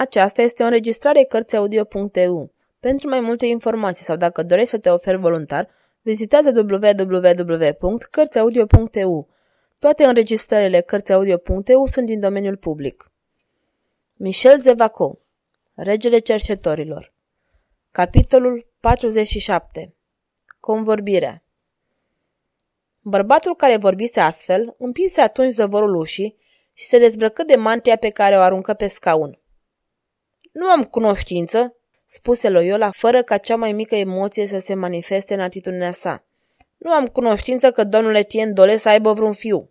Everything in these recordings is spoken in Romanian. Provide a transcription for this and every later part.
Aceasta este o înregistrare Cărțiaudio.eu. Pentru mai multe informații sau dacă dorești să te oferi voluntar, vizitează www.cărțiaudio.eu. Toate înregistrările Cărțiaudio.eu sunt din domeniul public. Michel Zevaco Regele cercetorilor Capitolul 47 Convorbirea Bărbatul care vorbise astfel împinse atunci zăvorul ușii și se dezbrăcă de mantia pe care o aruncă pe scaun. Nu am cunoștință, spuse Loyola, fără ca cea mai mică emoție să se manifeste în atitudinea sa. Nu am cunoștință că domnul Etienne Dole să aibă vreun fiu.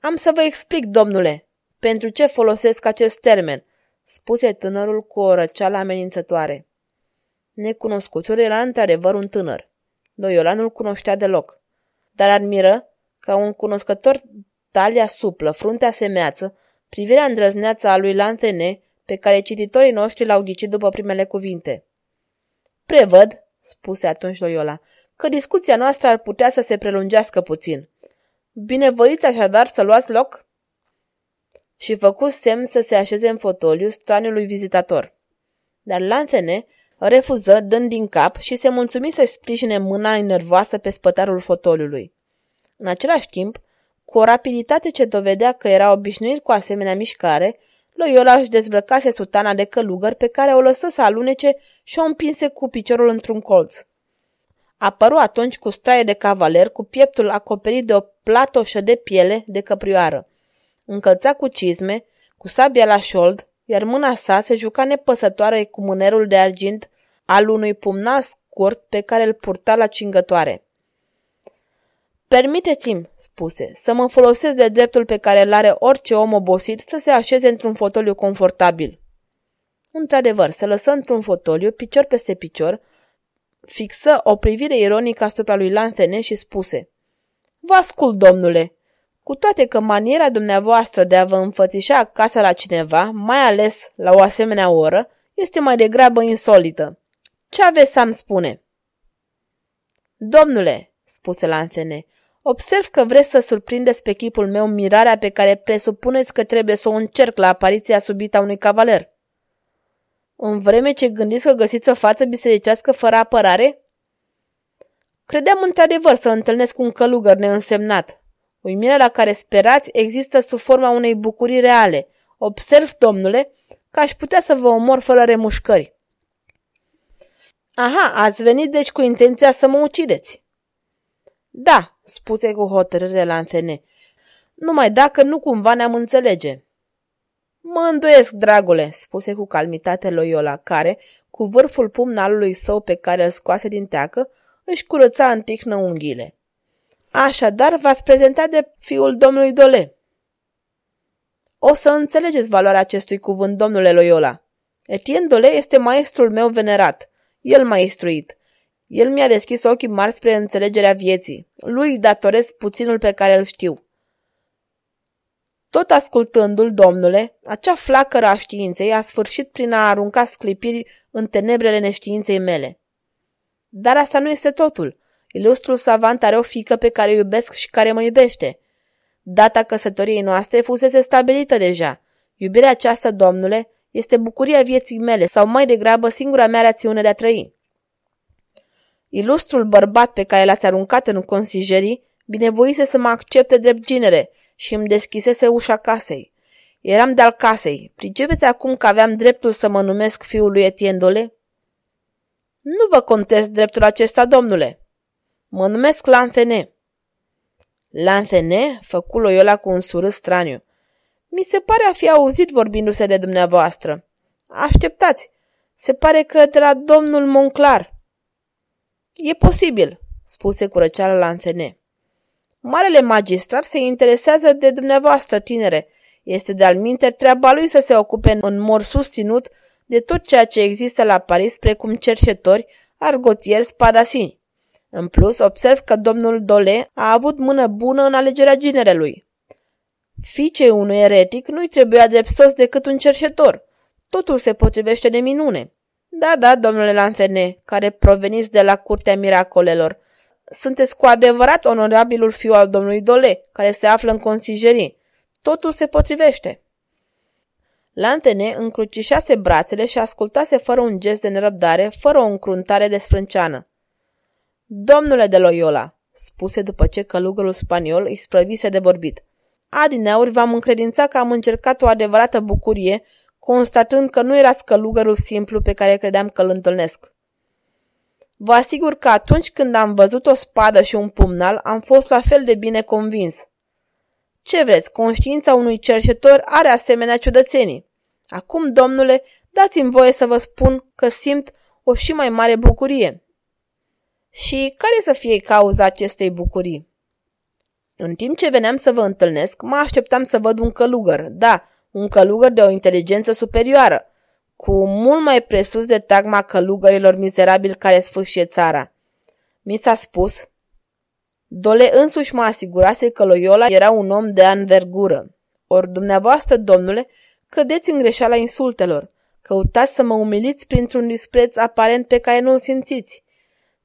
Am să vă explic, domnule, pentru ce folosesc acest termen, spuse tânărul cu o răceală amenințătoare. Necunoscutul era într-adevăr un tânăr. Loyola nu-l cunoștea deloc, dar admiră ca un cunoscător talia suplă, fruntea semeață, privirea îndrăzneață a lui Lantene pe care cititorii noștri l-au ghicit după primele cuvinte. Prevăd, spuse atunci Loyola, că discuția noastră ar putea să se prelungească puțin. Binevoiți așadar să luați loc? Și făcu semn să se așeze în fotoliu straniului vizitator. Dar Lanțene refuză, dând din cap și se mulțumi să-și sprijine mâna nervoasă pe spătarul fotoliului. În același timp, cu o rapiditate ce dovedea că era obișnuit cu asemenea mișcare, Loyola își dezbrăcase sutana de călugăr pe care o lăsă să alunece și o împinse cu piciorul într-un colț. Apăru atunci cu straie de cavaler, cu pieptul acoperit de o platoșă de piele de căprioară. Încălța cu cizme, cu sabia la șold, iar mâna sa se juca nepăsătoare cu mânerul de argint al unui pumnal scurt pe care îl purta la cingătoare. Permiteți-mi, spuse, să mă folosesc de dreptul pe care îl are orice om obosit să se așeze într-un fotoliu confortabil. Într-adevăr, se lăsă într-un fotoliu, picior peste picior, fixă o privire ironică asupra lui Lansene și spuse Vă ascult, domnule, cu toate că maniera dumneavoastră de a vă înfățișa acasă la cineva, mai ales la o asemenea oră, este mai degrabă insolită. Ce aveți să-mi spune? Domnule, spuse Lansene, Observ că vreți să surprindeți pe chipul meu mirarea pe care presupuneți că trebuie să o încerc la apariția subită a unui cavaler. În vreme ce gândiți că găsiți o față bisericească fără apărare? Credeam într-adevăr să întâlnesc un călugăr neînsemnat. Uimirea la care sperați există sub forma unei bucurii reale. Observ, domnule, că aș putea să vă omor fără remușcări. Aha, ați venit deci cu intenția să mă ucideți. Da, spuse cu hotărâre la antene. Numai dacă nu cumva ne-am înțelege. Mă îndoiesc, dragule, spuse cu calmitate Loyola, care, cu vârful pumnalului său pe care îl scoase din teacă, își curăța în tihnă unghiile. Așadar, v-ați prezentat de fiul domnului Dole. O să înțelegeți valoarea acestui cuvânt, domnule Loyola. Etienne Dole este maestrul meu venerat. El m-a instruit. El mi-a deschis ochii mari spre înțelegerea vieții. Lui datorez puținul pe care îl știu. Tot ascultându-l, domnule, acea flacără a științei a sfârșit prin a arunca sclipiri în tenebrele neștiinței mele. Dar asta nu este totul. Ilustrul savant are o fică pe care o iubesc și care mă iubește. Data căsătoriei noastre fusese stabilită deja. Iubirea aceasta, domnule, este bucuria vieții mele sau mai degrabă singura mea rațiune de a trăi. Ilustrul bărbat pe care l-ați aruncat în consijerii binevoise să mă accepte drept genere și îmi deschisese ușa casei. Eram de-al casei. Pricepeți acum că aveam dreptul să mă numesc fiul lui Etienne Dole? Nu vă contest dreptul acesta, domnule. Mă numesc Lanthene. Lanthene? Făcu Loyola cu un surâs straniu. Mi se pare a fi auzit vorbindu-se de dumneavoastră. Așteptați, se pare că de la domnul Monclar. E posibil, spuse cu răceală la înțene. Marele magistrat se interesează de dumneavoastră, tinere. Este de-al minter treaba lui să se ocupe în mor susținut de tot ceea ce există la Paris, precum cerșetori, argotieri, spadasini. În plus, observ că domnul Dole a avut mână bună în alegerea ginerelui. Fiicei unui eretic nu-i trebuia drept sos decât un cerșetor. Totul se potrivește de minune. Da, da, domnule Lanțene, care proveniți de la curtea miracolelor. Sunteți cu adevărat onorabilul fiu al domnului Dole, care se află în consigerii. Totul se potrivește. Lantene încrucișase brațele și ascultase fără un gest de nerăbdare, fără o încruntare de sprânceană. Domnule de Loyola, spuse după ce călugărul spaniol îi sprăvise de vorbit. Adineauri v-am încredințat că am încercat o adevărată bucurie, constatând că nu erați călugărul simplu pe care credeam că îl întâlnesc. Vă asigur că atunci când am văzut o spadă și un pumnal, am fost la fel de bine convins. Ce vreți, conștiința unui cerșetor are asemenea ciudățenii. Acum, domnule, dați-mi voie să vă spun că simt o și mai mare bucurie. Și care să fie cauza acestei bucurii? În timp ce veneam să vă întâlnesc, mă așteptam să văd un călugăr, da, un călugăr de o inteligență superioară, cu mult mai presus de tagma călugărilor mizerabili care sfârșie țara. Mi s-a spus, Dole însuși mă asigurase că Loyola era un om de anvergură. Ori dumneavoastră, domnule, cădeți în greșeala insultelor. Căutați să mă umiliți printr-un dispreț aparent pe care nu-l simțiți.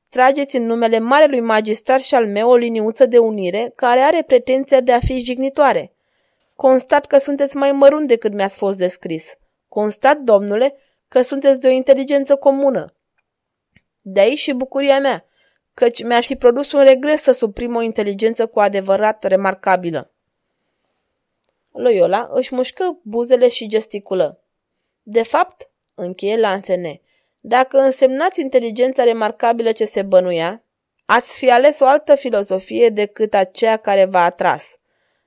Trageți în numele marelui magistrat și al meu o liniuță de unire care are pretenția de a fi jignitoare. Constat că sunteți mai mărunt decât mi-ați fost descris. Constat, domnule, că sunteți de o inteligență comună. De aici și bucuria mea, căci mi-ar fi produs un regres să suprim o inteligență cu adevărat remarcabilă. Loyola își mușcă buzele și gesticulă. De fapt, încheie Lanthene, dacă însemnați inteligența remarcabilă ce se bănuia, ați fi ales o altă filozofie decât aceea care v-a atras.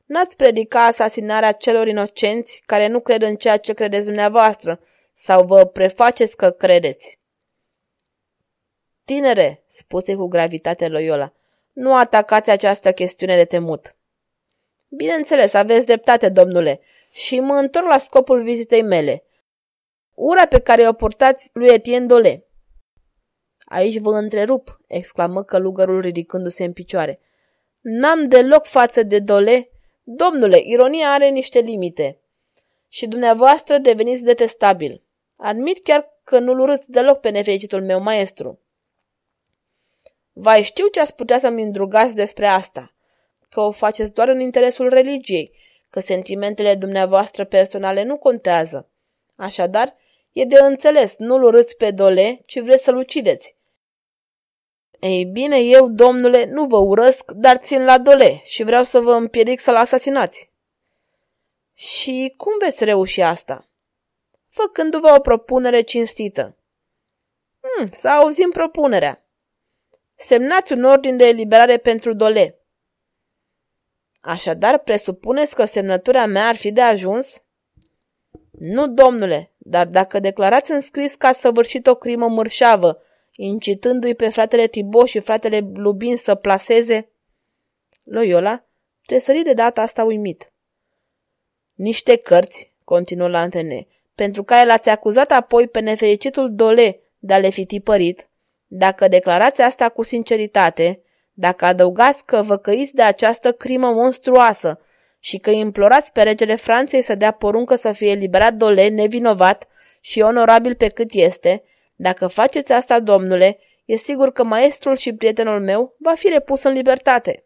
N-ați predica asasinarea celor inocenți care nu cred în ceea ce credeți dumneavoastră sau vă prefaceți că credeți. Tinere, spuse cu gravitate Loyola, nu atacați această chestiune de temut. Bineînțeles, aveți dreptate, domnule, și mă întorc la scopul vizitei mele. Ura pe care o purtați lui Etienne Dole. Aici vă întrerup, exclamă călugărul ridicându-se în picioare. N-am deloc față de Dole. Domnule, ironia are niște limite. Și dumneavoastră deveniți detestabil. Admit chiar că nu-l urâți deloc pe nefericitul meu maestru. Vai, știu ce ați putea să-mi îndrugați despre asta, că o faceți doar în interesul religiei, că sentimentele dumneavoastră personale nu contează. Așadar, e de înțeles, nu-l urâți pe dole, ci vreți să-l ucideți. Ei bine, eu, domnule, nu vă urăsc, dar țin la dole și vreau să vă împiedic să-l asasinați. Și cum veți reuși asta? Făcându-vă o propunere cinstită. Hmm, să auzim propunerea. Semnați un ordin de eliberare pentru Dole. Așadar, presupuneți că semnătura mea ar fi de ajuns? Nu, domnule, dar dacă declarați în scris că a săvârșit o crimă mărșavă, incitându-i pe fratele Tibo și fratele Lubin să placeze... Loyola tresări de data asta uimit. Niște cărți, continuă Lantene, pentru care l-ați acuzat apoi pe nefericitul Dole de a le fi tipărit, dacă declarați asta cu sinceritate, dacă adăugați că vă căiți de această crimă monstruoasă și că implorați pe regele Franței să dea poruncă să fie eliberat Dole nevinovat și onorabil pe cât este, dacă faceți asta, domnule, e sigur că maestrul și prietenul meu va fi repus în libertate.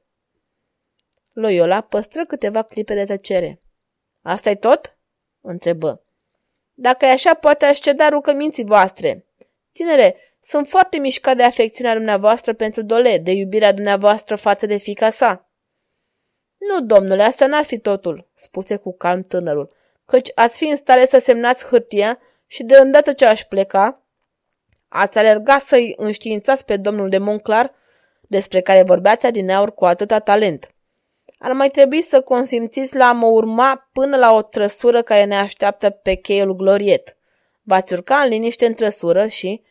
Loyola păstră câteva clipe de tăcere. asta e tot?" întrebă. Dacă e așa, poate aș ceda rugăminții voastre. Tinere, sunt foarte mișcat de afecțiunea dumneavoastră pentru Dole, de iubirea dumneavoastră față de fica sa. Nu, domnule, asta n-ar fi totul, spuse cu calm tânărul, căci ați fi în stare să semnați hârtia și de îndată ce aș pleca, ați alerga să-i înștiințați pe domnul de Monclar despre care vorbeați adineauri cu atâta talent. Ar mai trebui să consimțiți la a mă urma până la o trăsură care ne așteaptă pe cheiul gloriet. V-ați urca în liniște în trăsură și,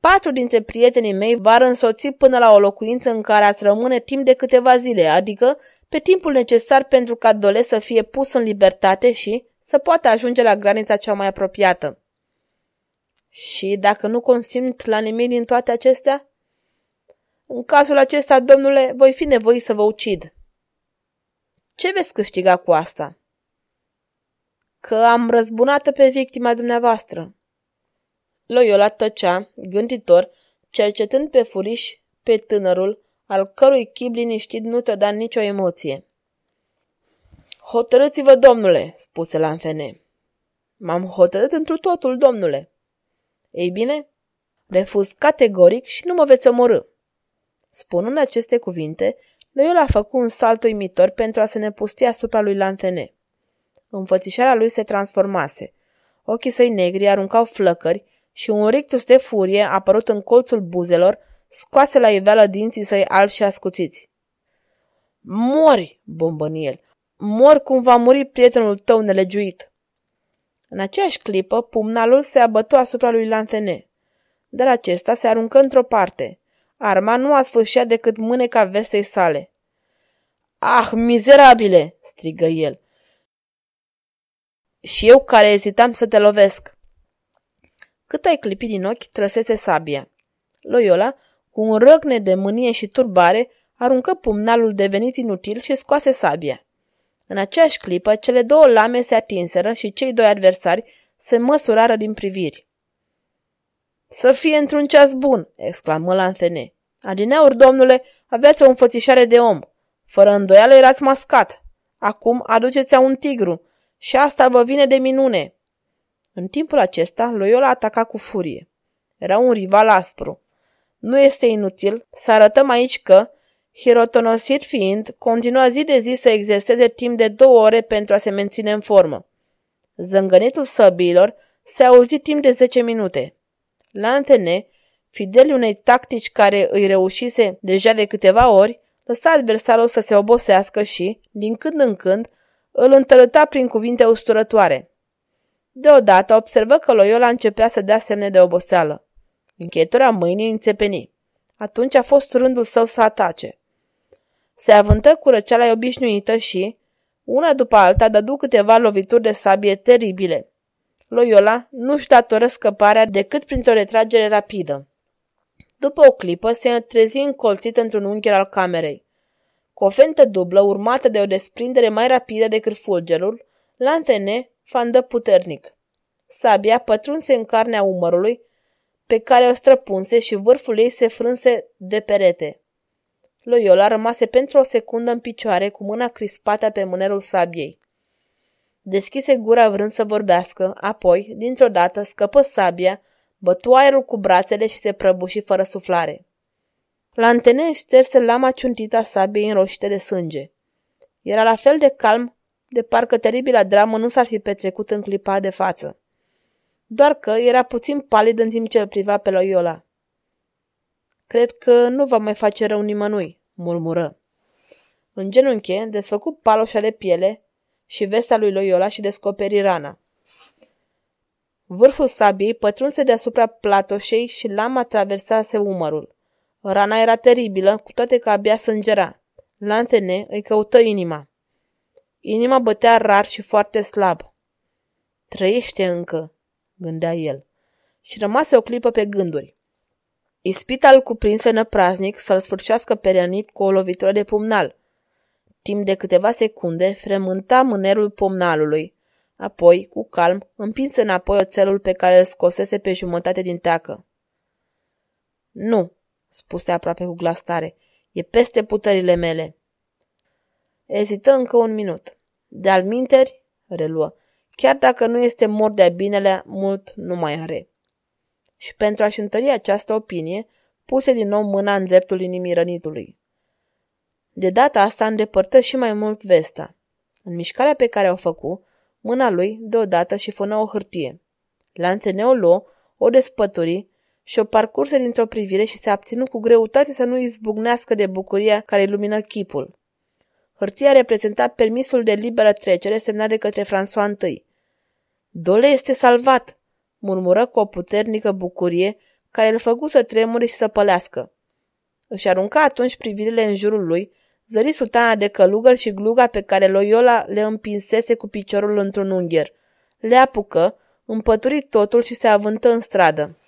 Patru dintre prietenii mei v-ar însoți până la o locuință în care ați rămâne timp de câteva zile, adică pe timpul necesar pentru ca Dole să fie pus în libertate și să poată ajunge la granița cea mai apropiată. Și dacă nu consimt la nimic din toate acestea? În cazul acesta, domnule, voi fi nevoit să vă ucid. Ce veți câștiga cu asta? Că am răzbunată pe victima dumneavoastră. Loyola tăcea, gânditor, cercetând pe furiș pe tânărul, al cărui chip liniștit nu trăda nicio emoție. Hotărâți-vă, domnule, spuse Lanfene. M-am hotărât întru totul, domnule. Ei bine, refuz categoric și nu mă veți omorâ. Spunând aceste cuvinte, Loyola a făcut un salt uimitor pentru a se ne pusti asupra lui Lantene. Înfățișarea lui se transformase. Ochii săi negri aruncau flăcări și un rictus de furie apărut în colțul buzelor, scoase la iveală dinții săi albi și ascuțiți. Mori, bombăni el, mor cum va muri prietenul tău nelegiuit. În aceeași clipă, pumnalul se abătu asupra lui Lantene, dar acesta se aruncă într-o parte. Arma nu a sfârșit decât mâneca vestei sale. Ah, mizerabile!" strigă el. Și eu care ezitam să te lovesc. Cât ai clipit din ochi, trăsese sabia. Loyola, cu un răgne de mânie și turbare, aruncă pumnalul devenit inutil și scoase sabia. În aceeași clipă, cele două lame se atinseră și cei doi adversari se măsurară din priviri. Să fie într-un ceas bun!" exclamă Lanthene. Adineauri, domnule, aveți o înfățișare de om. Fără îndoială erați mascat. Acum aduceți-a un tigru și asta vă vine de minune. În timpul acesta, Loyola ataca cu furie. Era un rival aspru. Nu este inutil să arătăm aici că, hirotonosit fiind, continua zi de zi să exerseze timp de două ore pentru a se menține în formă. Zângănitul săbiilor se auzi timp de zece minute. La antene, fidel unei tactici care îi reușise deja de câteva ori, lăsa adversarul să se obosească și, din când în când, îl întărăta prin cuvinte usturătoare. Deodată observă că Loyola începea să dea semne de oboseală. Încheietura mâinii înțepeni. Atunci a fost rândul său să atace. Se avântă cu răceala obișnuită și, una după alta, dădu câteva lovituri de sabie teribile. Loyola nu-și datoră scăparea decât printr-o retragere rapidă. După o clipă, se trezi încolțit într-un ungher al camerei. Cu o fentă dublă, urmată de o desprindere mai rapidă decât fulgerul, Lantene fandă puternic. Sabia pătrunse în carnea umărului, pe care o străpunse și vârful ei se frânse de perete. Loyola rămase pentru o secundă în picioare cu mâna crispată pe mânerul sabiei. Deschise gura vrând să vorbească, apoi, dintr-o dată, scăpă sabia, bătu aerul cu brațele și se prăbuși fără suflare. La antene șterse lama ciuntită a sabiei înroșite de sânge. Era la fel de calm, de parcă teribila dramă nu s-ar fi petrecut în clipa de față. Doar că era puțin palid în timp ce îl priva pe Loyola. Cred că nu va mai face rău nimănui, murmură. În genunche, desfăcu paloșa de piele și vesta lui Loyola și descoperi rana. Vârful sabiei pătrunse deasupra platoșei și lama traversase umărul. Rana era teribilă, cu toate că abia sângera. Lantene îi căută inima. Inima bătea rar și foarte slab. Trăiește încă, gândea el, și rămase o clipă pe gânduri. Ispita îl cuprinse năpraznic să-l sfârșească pe Reanit cu o lovitură de pumnal. Timp de câteva secunde frământa mânerul pumnalului, apoi, cu calm, împinse înapoi oțelul pe care îl scosese pe jumătate din teacă. Nu, spuse aproape cu glas tare, e peste puterile mele. Ezită încă un minut. De-al minteri, reluă, chiar dacă nu este mort de-a binele, mult nu mai are și pentru a-și întări această opinie, puse din nou mâna în dreptul inimii rănitului. De data asta îndepărtă și mai mult vesta. În mișcarea pe care o făcu, mâna lui deodată și fănă o hârtie. Lanțene o luă, o despături și o parcurse dintr-o privire și se abținu cu greutate să nu izbucnească de bucuria care ilumină chipul. Hârtia reprezenta permisul de liberă trecere semnat de către François I. Dole este salvat, murmură cu o puternică bucurie care îl făcu să tremure și să pălească. Își arunca atunci privirile în jurul lui, zări sultana de călugăr și gluga pe care Loyola le împinsese cu piciorul într-un ungher. Le apucă, împături totul și se avântă în stradă.